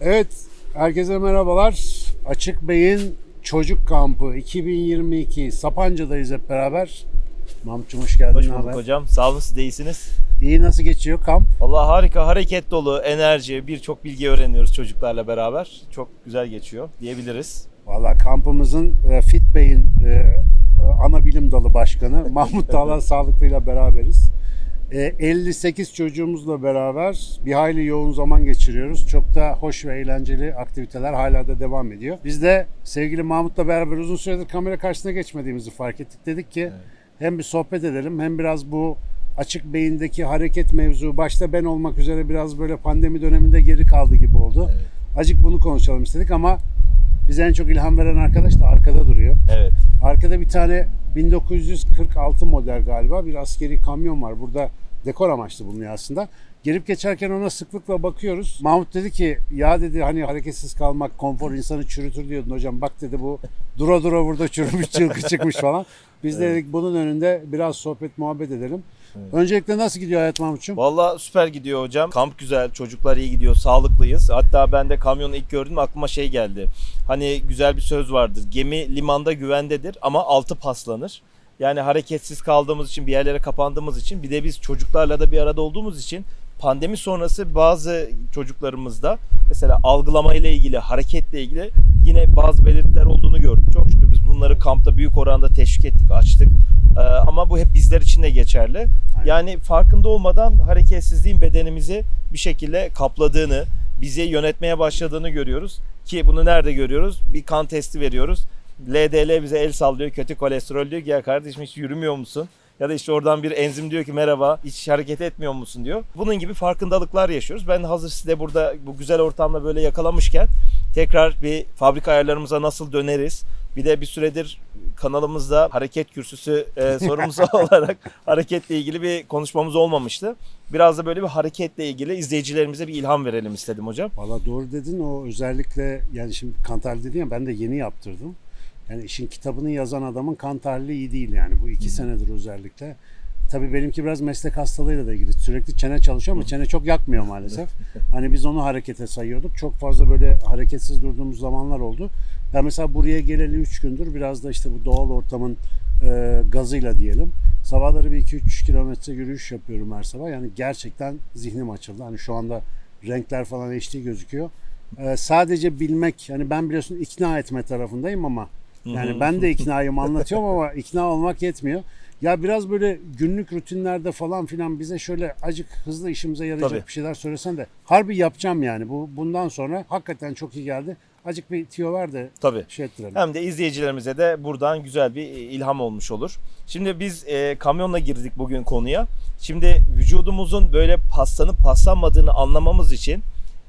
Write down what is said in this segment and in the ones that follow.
Evet, herkese merhabalar. Açık Bey'in Çocuk Kampı 2022 Sapanca'dayız hep beraber. Mahmut'cum hoş geldin. Hoş bulduk haber? hocam. Sağ olun siz de iyisiniz. İyi nasıl geçiyor kamp? Valla harika, hareket dolu, enerji, birçok bilgi öğreniyoruz çocuklarla beraber. Çok güzel geçiyor diyebiliriz. Valla kampımızın e, Fit Bey'in e, ana bilim dalı başkanı Mahmut Dağlar Sağlıklı'yla beraberiz. E, 58 çocuğumuzla beraber bir hayli yoğun zaman geçiriyoruz. Çok da hoş ve eğlenceli aktiviteler hala da devam ediyor. Biz de sevgili Mahmut'la beraber uzun süredir kamera karşısına geçmediğimizi fark ettik. Dedik ki hem bir sohbet edelim hem biraz bu açık beyindeki hareket mevzu başta ben olmak üzere biraz böyle pandemi döneminde geri kaldı gibi oldu. Evet. Acık bunu konuşalım istedik ama bize en çok ilham veren arkadaş da arkada duruyor. Evet. Arkada bir tane 1946 model galiba bir askeri kamyon var. Burada dekor amaçlı bulunuyor aslında. Gelip geçerken ona sıklıkla bakıyoruz. Mahmut dedi ki ya dedi hani hareketsiz kalmak konfor insanı çürütür diyordun hocam. Bak dedi bu dura dura burada çürümüş çılgı çıkmış falan. Biz de dedik bunun önünde biraz sohbet muhabbet edelim. Öncelikle nasıl gidiyor hayat Mahmut'cum? Valla süper gidiyor hocam. Kamp güzel, çocuklar iyi gidiyor, sağlıklıyız. Hatta ben de kamyonu ilk gördüm aklıma şey geldi. Hani güzel bir söz vardır. Gemi limanda güvendedir ama altı paslanır. Yani hareketsiz kaldığımız için, bir yerlere kapandığımız için bir de biz çocuklarla da bir arada olduğumuz için pandemi sonrası bazı çocuklarımızda mesela algılama ile ilgili, hareketle ilgili yine bazı belirtiler olduğunu gördük. Çok şükür biz bunları kampta büyük oranda teşvik ettik, açtık. Ee, ama bu hep bizler için de geçerli. Aynen. Yani farkında olmadan hareketsizliğin bedenimizi bir şekilde kapladığını, bizi yönetmeye başladığını görüyoruz. Ki bunu nerede görüyoruz? Bir kan testi veriyoruz. LDL bize el sallıyor, kötü kolesterol diyor ki ya kardeşim hiç yürümüyor musun? Ya da işte oradan bir enzim diyor ki merhaba hiç hareket etmiyor musun diyor. Bunun gibi farkındalıklar yaşıyoruz. Ben hazır size burada bu güzel ortamda böyle yakalamışken tekrar bir fabrika ayarlarımıza nasıl döneriz? Bir de bir süredir kanalımızda hareket kürsüsü e, sorumlusu olarak hareketle ilgili bir konuşmamız olmamıştı. Biraz da böyle bir hareketle ilgili izleyicilerimize bir ilham verelim istedim hocam. Valla doğru dedin o özellikle yani şimdi kan tahlili dedin ya ben de yeni yaptırdım. Yani işin kitabını yazan adamın kan tahlili iyi değil yani bu iki senedir özellikle. Tabii benimki biraz meslek hastalığıyla da ilgili. Sürekli çene çalışıyor ama çene çok yakmıyor maalesef. Hani biz onu harekete sayıyorduk. Çok fazla böyle hareketsiz durduğumuz zamanlar oldu. Ben mesela buraya geleli 3 gündür biraz da işte bu doğal ortamın e, gazıyla diyelim. Sabahları bir 2-3 kilometre yürüyüş yapıyorum her sabah. Yani gerçekten zihnim açıldı. Hani şu anda renkler falan HD gözüküyor. E, sadece bilmek, yani ben biliyorsun ikna etme tarafındayım ama yani ben de iknayım anlatıyorum ama ikna olmak yetmiyor. Ya biraz böyle günlük rutinlerde falan filan bize şöyle acık hızlı işimize yarayacak Tabii. bir şeyler söylesen de harbi yapacağım yani. Bu bundan sonra hakikaten çok iyi geldi. Acık bir tiyo ver de Tabii. şey ettirelim. Hem de izleyicilerimize de buradan güzel bir ilham olmuş olur. Şimdi biz e, kamyonla girdik bugün konuya. Şimdi vücudumuzun böyle paslanıp paslanmadığını anlamamız için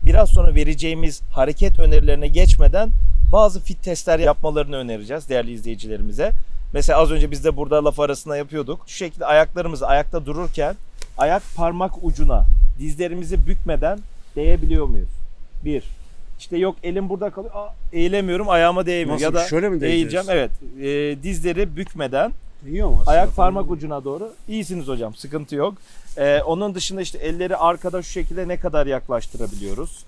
biraz sonra vereceğimiz hareket önerilerine geçmeden bazı fit testler yapmalarını önereceğiz değerli izleyicilerimize. Mesela az önce biz de burada laf arasında yapıyorduk. Şu şekilde ayaklarımızı ayakta dururken ayak parmak ucuna dizlerimizi bükmeden değebiliyor muyuz? Bir. İşte yok elim burada kalıyor. Aa, eğilemiyorum ayağıma değmiyor. Nasıl? Ya da Şöyle mi değeceğiz? eğileceğim. Evet. E, dizleri bükmeden İyi ama aslında. ayak parmak ucuna doğru. İyisiniz hocam. Sıkıntı yok. E, onun dışında işte elleri arkada şu şekilde ne kadar yaklaştırabiliyoruz?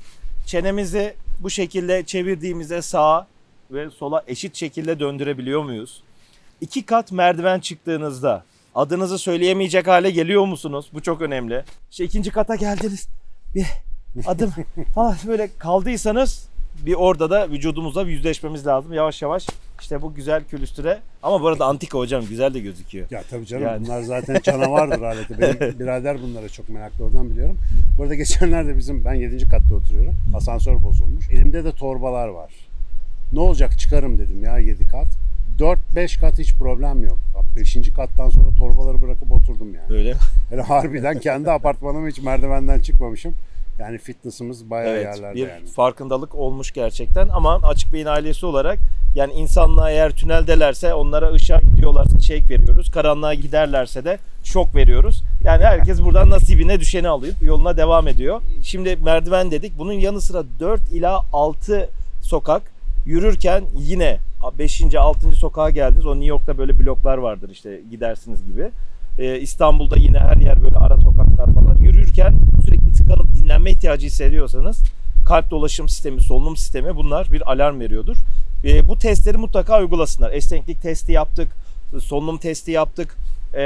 Çenemizi bu şekilde çevirdiğimizde sağa ve sola eşit şekilde döndürebiliyor muyuz? İki kat merdiven çıktığınızda adınızı söyleyemeyecek hale geliyor musunuz? Bu çok önemli. İşte ikinci kata geldiniz. Bir adım falan böyle kaldıysanız bir orada da vücudumuzla yüzleşmemiz lazım. Yavaş yavaş işte bu güzel külüstüre. Ama bu arada antika hocam güzel de gözüküyor. Ya tabii canım Yani. bunlar zaten canavardır aleti. Benim birader bunlara çok meraklı oradan biliyorum. Bu arada geçenlerde bizim ben 7. katta oturuyorum. Asansör bozulmuş. Elimde de torbalar var. Ne olacak çıkarım dedim ya 7 kat. 4-5 kat hiç problem yok. 5. kattan sonra torbaları bırakıp oturdum yani. Böyle. Hele harbiden kendi apartmanıma hiç merdivenden çıkmamışım. Yani fitness'ımız bayağı Evet, yerlerde bir yani. farkındalık olmuş gerçekten ama Açık Beyin ailesi olarak yani insanlığa eğer tüneldelerse onlara ışığa gidiyorlarsa shake veriyoruz. Karanlığa giderlerse de şok veriyoruz. Yani herkes buradan nasibine düşeni alıyor. Yoluna devam ediyor. Şimdi merdiven dedik. Bunun yanı sıra 4 ila 6 sokak yürürken yine 5. 6. sokağa geldiniz. O New York'ta böyle bloklar vardır işte gidersiniz gibi. Ee, İstanbul'da yine her yer böyle ara sokaklar falan. Yürürken tıkanıp dinlenme ihtiyacı hissediyorsanız kalp dolaşım sistemi, solunum sistemi bunlar bir alarm veriyordur. E, bu testleri mutlaka uygulasınlar. Esneklik testi yaptık, solunum testi yaptık. E,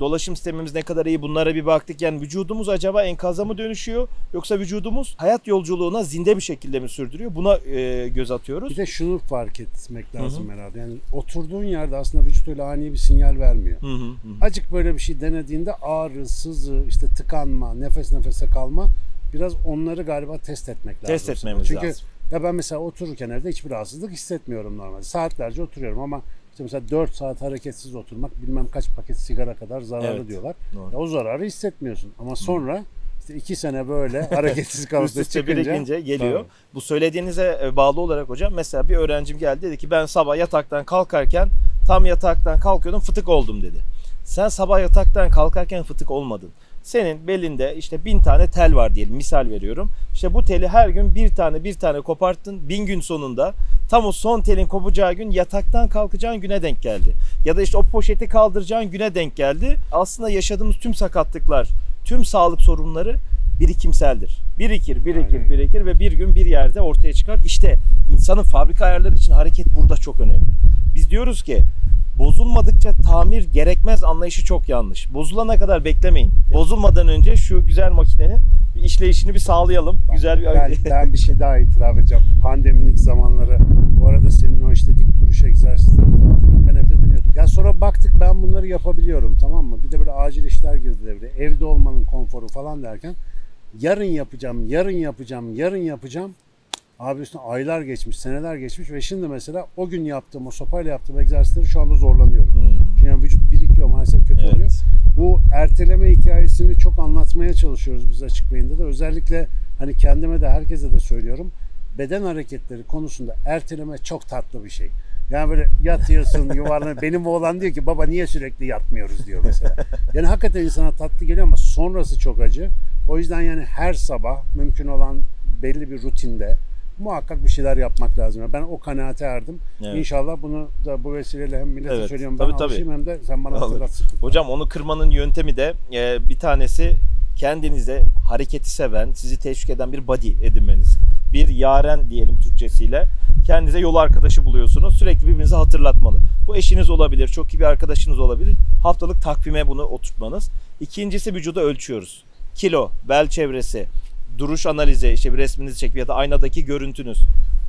dolaşım sistemimiz ne kadar iyi bunlara bir baktık. Yani vücudumuz acaba enkaza mı dönüşüyor yoksa vücudumuz hayat yolculuğuna zinde bir şekilde mi sürdürüyor? Buna e, göz atıyoruz. Bir de şunu fark etmek lazım herhalde. Yani oturduğun yerde aslında vücut öyle ani bir sinyal vermiyor. Hı hı hı. Acık böyle bir şey denediğinde ağrı, sızı, işte tıkanma, nefes nefese kalma biraz onları galiba test etmek lazım. Test etmemiz Çünkü lazım. ya ben mesela otururken evde hiçbir rahatsızlık hissetmiyorum normalde. Saatlerce oturuyorum ama işte mesela 4 saat hareketsiz oturmak bilmem kaç paket sigara kadar zararlı Evet, diyorlar. doğru. Ya o zararı hissetmiyorsun ama sonra işte 2 sene böyle hareketsiz üste çıkınca birikince geliyor. Tabii. Bu söylediğinize e, bağlı olarak hocam mesela bir öğrencim geldi dedi ki ben sabah yataktan kalkarken tam yataktan kalkıyordum fıtık oldum dedi. Sen sabah yataktan kalkarken fıtık olmadın. Senin belinde işte bin tane tel var diyelim misal veriyorum. İşte bu teli her gün bir tane bir tane koparttın. Bin gün sonunda tam o son telin kopacağı gün yataktan kalkacağın güne denk geldi. Ya da işte o poşeti kaldıracağın güne denk geldi. Aslında yaşadığımız tüm sakatlıklar, tüm sağlık sorunları birikimseldir. Birikir, birikir, Aynen. birikir ve bir gün bir yerde ortaya çıkar. İşte insanın fabrika ayarları için hareket burada çok önemli. Biz diyoruz ki bozulmadıkça tamir gerekmez anlayışı çok yanlış. Bozulana kadar beklemeyin. Bozulmadan önce şu güzel makinenin bir işleyişini bir sağlayalım. güzel bir ben, ben bir şey daha itiraf edeceğim. Pandeminin zamanları bu arada senin o işte dik duruş egzersizleri falan ben evde deniyordum. Ya sonra baktık ben bunları yapabiliyorum tamam mı? Bir de böyle acil işler girdi devreye. Evde olmanın konforu falan derken yarın yapacağım, yarın yapacağım, yarın yapacağım. Abi üstüne aylar geçmiş, seneler geçmiş ve şimdi mesela o gün yaptığım, o sopayla yaptığım egzersizleri şu anda zorlanıyorum. Çünkü yani vücut birikiyor maalesef kötü Evet. oluyor. Bu erteleme hikayesini çok anlatmaya çalışıyoruz biz açık beyinde de. Özellikle hani kendime de herkese de söylüyorum. Beden hareketleri konusunda erteleme çok tatlı bir şey. Yani böyle yatıyorsun yuvarlanıyor. Benim oğlan diyor ki baba niye sürekli yatmıyoruz diyor mesela. Yani hakikaten insana tatlı geliyor ama sonrası çok acı. O yüzden yani her sabah mümkün olan belli bir rutinde muhakkak bir şeyler yapmak lazım. Yani Ben o kanaate erdim. Evet. İnşallah bunu da bu vesileyle hem millete Evet, söylüyorum ben tabii, tabii. hem de sen bana hatırlatsın. Hocam onu kırmanın yöntemi de e, bir tanesi kendinize hareketi seven, sizi teşvik eden bir body edinmeniz. Bir yaren diyelim Türkçesiyle. Kendinize yol arkadaşı buluyorsunuz. Sürekli birbirinizi hatırlatmalı. Bu eşiniz olabilir, çok iyi bir arkadaşınız olabilir. Haftalık takvime bunu oturtmanız. İkincisi vücuda ölçüyoruz. Kilo, bel çevresi, duruş analizi, işte bir resminizi çekip ya da aynadaki görüntünüz.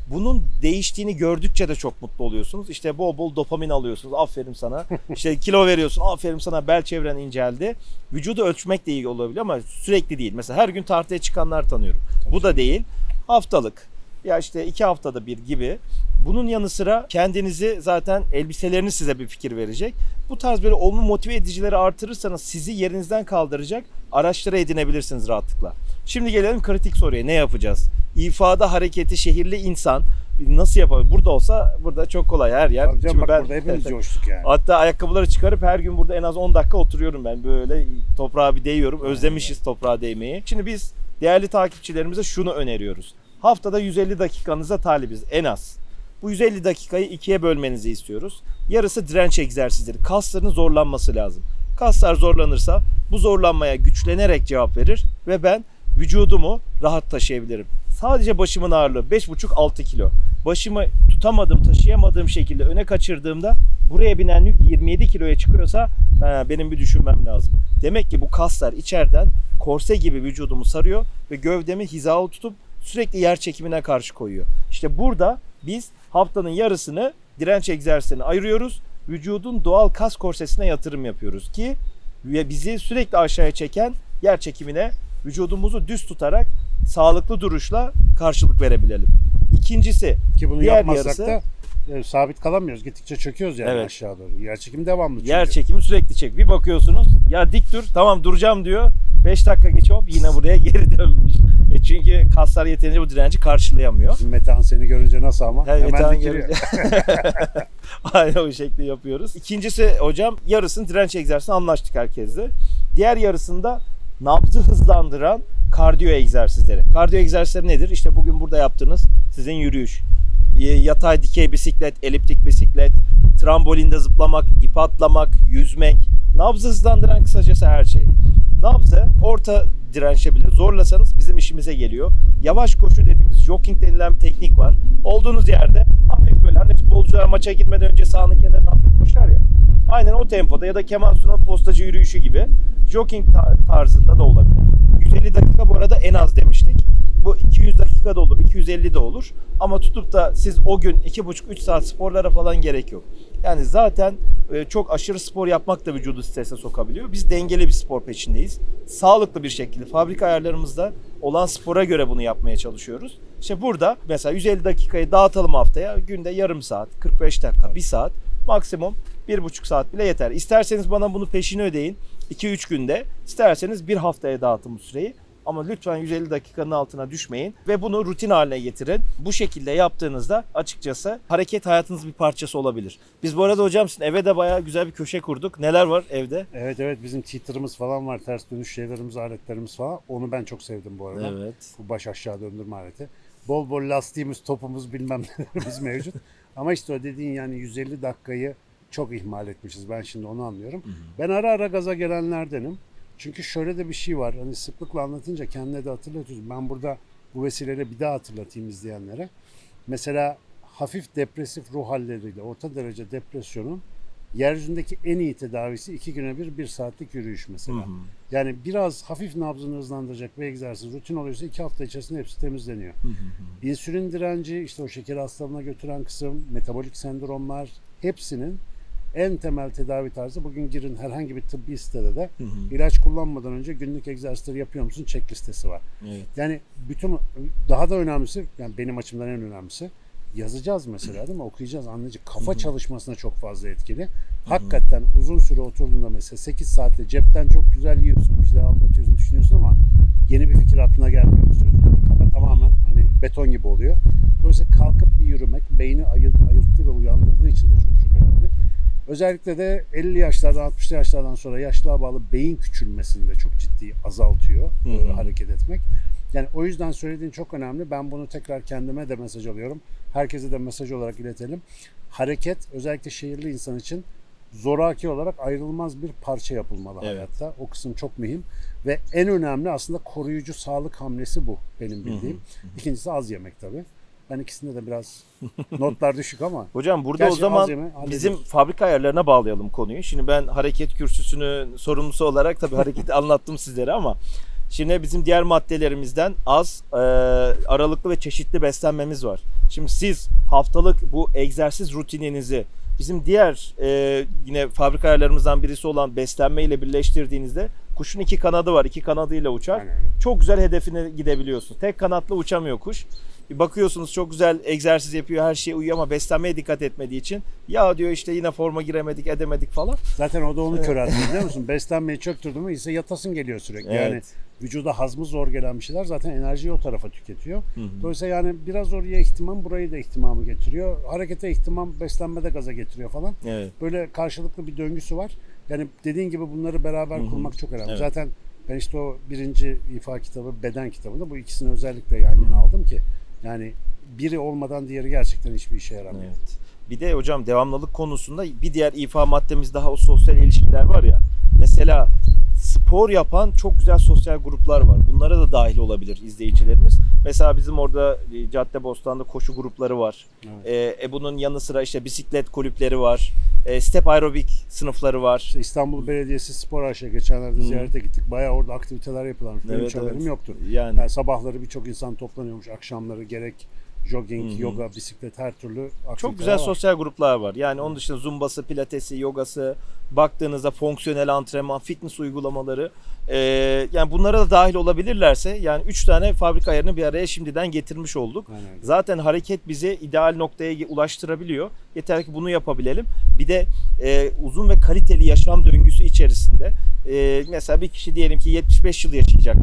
Bunun değiştiğini gördükçe de çok mutlu oluyorsunuz. İşte bol bol dopamin alıyorsunuz. Aferin sana. İşte kilo veriyorsun. Aferin sana bel çevren inceldi. Vücudu ölçmek de iyi olabilir ama sürekli değil. Mesela her gün tartıya çıkanlar tanıyorum. Bu da değil. Haftalık ya işte iki haftada bir gibi. Bunun yanı sıra kendinizi zaten elbiseleriniz size bir fikir verecek. Bu tarz böyle olumlu motive edicileri artırırsanız sizi yerinizden kaldıracak araçları edinebilirsiniz rahatlıkla. Şimdi gelelim kritik soruya ne yapacağız? İfada hareketi şehirli insan nasıl yapabilir? Burada olsa burada çok kolay her yer. Tabii canım, bak burada hepimiz coştuk yani. Hatta ayakkabıları çıkarıp her gün burada en az 10 dakika oturuyorum ben. Böyle toprağa bir değiyorum. Özlemişiz toprağa değmeyi. Şimdi biz değerli takipçilerimize şunu öneriyoruz. Haftada 150 dakikanıza talibiz en az. Bu 150 dakikayı ikiye bölmenizi istiyoruz. Yarısı direnç egzersizleri. Kasların zorlanması lazım. Kaslar zorlanırsa bu zorlanmaya güçlenerek cevap verir ve ben vücudumu rahat taşıyabilirim. Sadece başımın ağırlığı 5,5-6 kilo. Başımı tutamadığım, taşıyamadığım şekilde öne kaçırdığımda buraya binen yük 27 kiloya çıkıyorsa ha, benim bir düşünmem lazım. Demek ki bu kaslar içeriden korse gibi vücudumu sarıyor ve gövdemi hizalı tutup sürekli yer çekimine karşı koyuyor. İşte burada biz haftanın yarısını direnç egzersizlerine ayırıyoruz. Vücudun doğal kas korsesine yatırım yapıyoruz ki bizi sürekli aşağıya çeken yer çekimine vücudumuzu düz tutarak sağlıklı duruşla karşılık verebilelim. İkincisi Ki bunu diğer yapmazsak yarısı- da e, sabit kalamıyoruz. Gittikçe çöküyoruz yani Evet. aşağı doğru. Yer çekimi devamlı çünkü. yer çekimi sürekli çek. Bir bakıyorsunuz ya dik dur tamam duracağım diyor. 5 dakika geç hop yine buraya geri dönmüş. E çünkü kaslar yeterince bu direnci karşılayamıyor. Metehan seni görünce nasıl ama? Evet, Hemen Metehan dikiliyor. Aynen o şekilde yapıyoruz. İkincisi hocam yarısını direnç egzersizine anlaştık herkesle. Diğer yarısında nabzı hızlandıran kardiyo egzersizleri. Kardiyo egzersizleri nedir? İşte bugün burada yaptığınız sizin yürüyüş. Yatay dikey bisiklet, eliptik bisiklet, trambolinde zıplamak, ip atlamak, yüzmek. Nabzı hızlandıran kısacası her şey. Nabzı orta dirençe bile zorlasanız bizim işimize geliyor. Yavaş koşu dediğimiz jogging denilen bir teknik var. Olduğunuz yerde hafif böyle hani futbolcular maça gitmeden önce sahanın kenarına hafif koşar ya. Aynen o tempoda ya da Kemal Sunal postacı yürüyüşü gibi jogging ta- tarzında da olabilir. 150 dakika bu arada en az demiştik. Bu 200 dakika da olur, 250 de olur. Ama tutup da siz o gün 2,5-3 saat sporlara falan gerek yok. Yani zaten e, çok aşırı spor yapmak da vücudu strese sokabiliyor. Biz dengeli bir spor peşindeyiz. Sağlıklı bir şekilde fabrika ayarlarımızda olan spora göre bunu yapmaya çalışıyoruz. İşte burada mesela 150 dakikayı dağıtalım haftaya. Günde yarım saat, 45 dakika, 1 saat maksimum 1,5 saat bile yeter. İsterseniz bana bunu peşini ödeyin 2-3 günde. İsterseniz bir haftaya dağıtın bu süreyi. Ama lütfen 150 dakikanın altına düşmeyin ve bunu rutin haline getirin. Bu şekilde yaptığınızda açıkçası hareket hayatınız bir parçası olabilir. Biz bu arada hocam sizin eve de bayağı güzel bir köşe kurduk. Neler var evde? Evet evet bizim teeter'ımız falan var. Ters dönüş şeylerimiz, aletlerimiz falan. Onu ben çok sevdim bu arada. Evet. Bu baş aşağı döndürme aleti. Bol bol lastiğimiz, topumuz bilmem nelerimiz mevcut. Ama işte o dediğin yani 150 dakikayı çok ihmal etmişiz. Ben şimdi onu anlıyorum. Ben ara ara gaza gelenlerdenim. Çünkü şöyle de bir şey var. Hani sıklıkla anlatınca kendine de hatırlatıyorsun. Ben burada bu vesileyle bir daha hatırlatayım izleyenlere. Mesela hafif depresif ruh halleriyle orta derece depresyonun yeryüzündeki en iyi tedavisi iki güne bir bir saatlik yürüyüş mesela. Yani biraz hafif nabzını hızlandıracak bir egzersiz rutin oluyorsa iki hafta içerisinde hepsi temizleniyor. İnsülin direnci, işte o şeker hastalığına götüren kısım, metabolik sendromlar hepsinin en temel tedavi tarzı bugün girin herhangi bir tıbbi sitede de ilaç kullanmadan önce günlük egzersizleri yapıyor musun çek listesi var. Evet. Yani bütün daha da önemlisi yani benim açımdan en önemlisi yazacağız mesela değil mi? Okuyacağız, anlayacağız. Kafa çalışmasına çok fazla etkili. Hakikaten uzun süre oturduğunda mesela 8 saatte cepten çok güzel yiyorsun, bir şeyler anlatıyorsun, düşünüyorsun ama yeni bir fikir aklına gelmiyor. Kafa tamamen hani beton gibi oluyor. Dolayısıyla kalkıp bir yürümek beyni ayıl, ayılttığı ve uyandırdığı için de çok çok önemli. Özellikle de 50 yaşlardan 60 yaşlardan sonra yaşlığa bağlı beyin küçülmesini de çok ciddi azaltıyor Hı e, hı. hareket etmek. Yani o yüzden söylediğin çok önemli. Ben bunu tekrar kendime de mesaj alıyorum. Herkese de mesaj olarak iletelim. Hareket özellikle şehirli insan için zoraki olarak ayrılmaz bir parça yapılmalı Evet. hayatta. O kısım çok mühim ve en önemli aslında koruyucu sağlık hamlesi bu benim bildiğim. İkincisi az yemek tabii. Ben ikisinde de biraz notlar düşük ama Hocam burada Gerçi o zaman yeme, bizim fabrika ayarlarına bağlayalım konuyu. Şimdi ben hareket kürsüsünün sorumlusu olarak tabii hareketi anlattım sizlere ama şimdi bizim diğer maddelerimizden az, e, aralıklı ve çeşitli beslenmemiz var. Şimdi siz haftalık bu egzersiz rutininizi bizim diğer e, yine fabrika ayarlarımızdan birisi olan beslenme ile birleştirdiğinizde kuşun iki kanadı var. iki kanadıyla uçar. Aynen. Çok güzel hedefine gidebiliyorsun. Tek kanatla uçamıyor kuş. Bakıyorsunuz çok güzel egzersiz yapıyor, her şeye uyuyor ama beslenmeye dikkat etmediği için ya diyor işte yine forma giremedik, edemedik falan. zaten o da onu köreltiyor biliyor musun? Beslenmeyi çöktürdü mü ise yatasın geliyor sürekli. Yani Evet. vücuda hazmı zor gelen bir şeyler zaten enerjiyi o tarafa tüketiyor. Dolayısıyla yani biraz oraya ihtimam burayı da ihtimamı getiriyor. Harekete ihtimam beslenmede gaza getiriyor falan. Evet. Böyle karşılıklı bir döngüsü var. Yani dediğin gibi bunları beraber kurmak çok önemli. Evet. Zaten ben işte o birinci ifa kitabı, beden kitabında bu ikisini özellikle yan yana aldım ki yani biri olmadan diğeri gerçekten hiçbir işe yaramıyor. Evet. Bir de hocam devamlılık konusunda bir diğer ifa maddemiz daha o sosyal ilişkiler var ya. Mesela spor yapan çok güzel sosyal gruplar var. Bunlara da dahil olabilir izleyicilerimiz. Mesela bizim orada e, Caddebostan'da koşu grupları var. Evet. E, e, bunun yanı sıra işte bisiklet kulüpleri var. E, step aerobik sınıfları var. İşte İstanbul Belediyesi Spor AŞ geçenlerde ziyarete gittik. Bayağı orada aktiviteler yapılan. Benim Evet, hiç haberim evet. yoktu. Yani Yani sabahları birçok insan toplanıyormuş. Akşamları gerek jogging, Hı hı. yoga, bisiklet her türlü Çok güzel var. sosyal gruplar var. Yani onun dışında zumbası, pilatesi, yogası, baktığınızda fonksiyonel antrenman, fitness uygulamaları. Ee, yani bunlara da dahil olabilirlerse yani 3 tane fabrika ayarını bir araya şimdiden getirmiş olduk. Aynen. Zaten hareket bizi ideal noktaya ulaştırabiliyor. Yeter ki bunu yapabilelim. Bir de e, uzun ve kaliteli yaşam döngüsü içerisinde e, mesela bir kişi diyelim ki 75 yıl yaşayacak.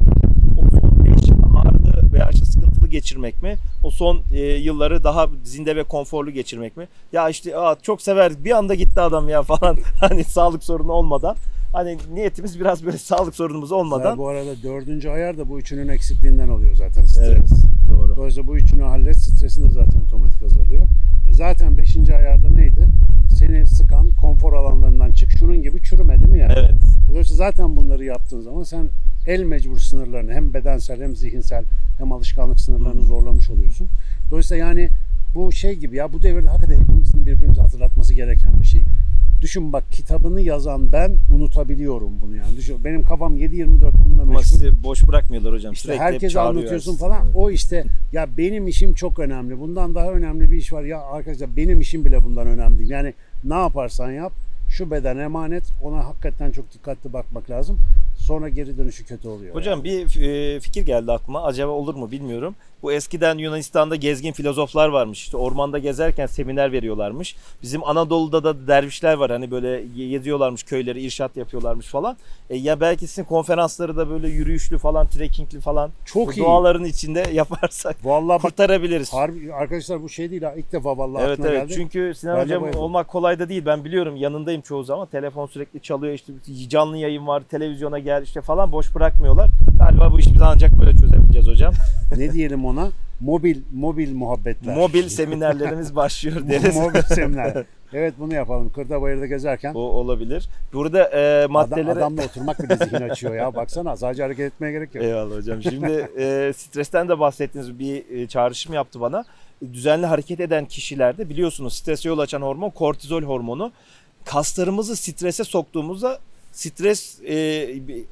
O son 5 yıl ağrılı veya işte sıkıntılı geçirmek mi? O son e, yılları daha zinde ve konforlu geçirmek mi? Ya işte aa, çok severdik bir anda gitti adam ya falan hani sağlık sorunu olmadan. Hani niyetimiz biraz böyle sağlık sorunumuz olmadan. Ya bu arada dördüncü ayar da bu üçünün eksikliğinden oluyor zaten stres. Evet, doğru. Dolayısıyla bu üçünü hallet stresin de zaten otomatik azalıyor. E zaten beşinci ayarda neydi? Seni sıkan konfor alanlarından çık şunun gibi çürüme değil mi yani? Evet. Dolayısıyla zaten bunları yaptığın zaman sen el mecbur sınırlarını hem bedensel hem zihinsel hem alışkanlık sınırlarını zorlamış oluyorsun. Dolayısıyla yani bu şey gibi ya bu devirde hakikaten hepimizin birbirimize hatırlatması gereken bir şey. Düşün bak kitabını yazan ben unutabiliyorum bunu yani. Düşün benim kafam 7-24 bununla Ama meşgul. sizi boş bırakmıyorlar hocam. İşte Sürekli herkese anlatıyorsun falan. Evet. O işte ya benim işim çok önemli. Bundan daha önemli bir iş var. Ya arkadaşlar benim işim bile bundan önemli değil. Yani ne yaparsan yap şu beden emanet. Ona hakikaten çok dikkatli bakmak lazım. Sonra geri dönüşü kötü oluyor. Hocam bir e, fikir geldi aklıma. Acaba olur mu bilmiyorum. Bu eskiden Yunanistan'da gezgin filozoflar varmış. İşte ormanda gezerken seminer veriyorlarmış. Bizim Anadolu'da da dervişler var. Hani böyle geziyorlarmış köyleri, irşat yapıyorlarmış falan. E, ya belki sizin konferansları da böyle yürüyüşlü falan, trekkingli falan Çok bu iyi. doğaların içinde yaparsak Vallahi bak kurtarabiliriz. harbi arkadaşlar bu şey değil ha. İlk defa vallahi Evet evet geldi. çünkü Sinan Ben Hocam bayıldım. olmak kolay da değil. Ben biliyorum yanındayım çoğu zaman. Telefon sürekli çalıyor işte canlı yayın var, televizyona gel işte falan boş bırakmıyorlar. Galiba bu işi biz ancak böyle çözebileceğiz hocam. ne diyelim ona? Mobil mobil muhabbetler. Mobil seminerlerimiz başlıyor deriz. mobil seminer. Evet bunu yapalım. Kırda bayırda gezerken Bu olabilir. Burada e, adam, maddeleri... adamla oturmak bile zihin açıyor ya. Baksana sadece hareket etmeye gerek yok. Eyvallah hocam. Şimdi e, stresten de bahsettiğiniz bir e, çağrışım yaptı bana. Düzenli hareket eden kişilerde biliyorsunuz strese yol açan hormon kortizol hormonu. Kaslarımızı strese soktuğumuzda stres e,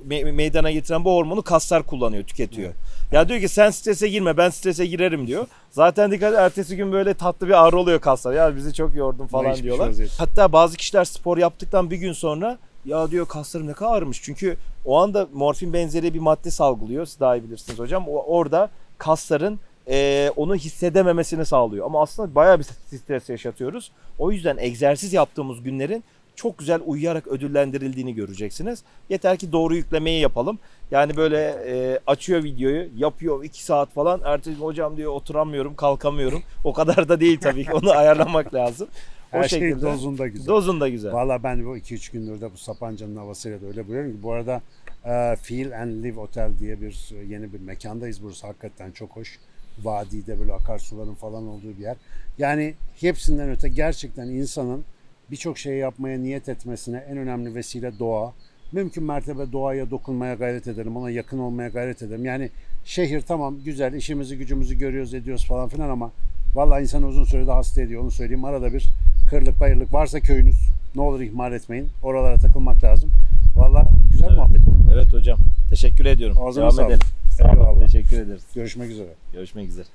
me- meydana getiren bu hormonu kaslar kullanıyor, tüketiyor. Ya diyor ki sen strese girme ben strese girerim diyor. Zaten dikkat ertesi gün böyle tatlı bir ağrı oluyor kaslar. Ya bizi çok yordun falan şey diyorlar. vaziyet. Hatta bazı kişiler spor yaptıktan bir gün sonra ya diyor kaslarım ne kadar ağrımış. Çünkü o anda morfin benzeri bir madde salgılıyor. Siz daha iyi bilirsiniz hocam. O, orada kasların e, onu hissedememesini sağlıyor. Ama aslında bayağı bir stres yaşatıyoruz. O yüzden egzersiz yaptığımız günlerin çok güzel uyuyarak ödüllendirildiğini göreceksiniz. Yeter ki doğru yüklemeyi yapalım. Yani böyle e, açıyor videoyu, yapıyor 2 saat falan. Ertesi gün hocam diyor oturamıyorum, kalkamıyorum. O kadar da değil tabii ki. Onu ayarlamak lazım. O Her şey şekilde. dozunda güzel. Dozunda güzel. Valla ben bu 2-3 gündür de bu Sapanca'nın havasıyla da öyle buluyorum ki bu arada e, Feel and Live Otel diye bir yeni bir mekandayız. Burası hakikaten çok hoş. Vadide böyle akarsuların falan olduğu bir yer. Yani hepsinden öte gerçekten insanın birçok şey yapmaya niyet etmesine en önemli vesile doğa. Mümkün mertebe doğaya dokunmaya gayret edelim. Ona yakın olmaya gayret edelim. Yani şehir tamam güzel işimizi gücümüzü görüyoruz ediyoruz falan filan ama Vallahi insan uzun sürede hasta ediyor onu söyleyeyim. Arada bir kırlık bayırlık varsa köyünüz ne olur ihmal etmeyin. Oralara takılmak lazım. Vallahi güzel Evet. muhabbet oldu. Evet hocam. Teşekkür ediyorum. Ağzına Devam sağlık. edelim. Sağ olun. Teşekkür ederiz. Görüşmek üzere. Görüşmek üzere.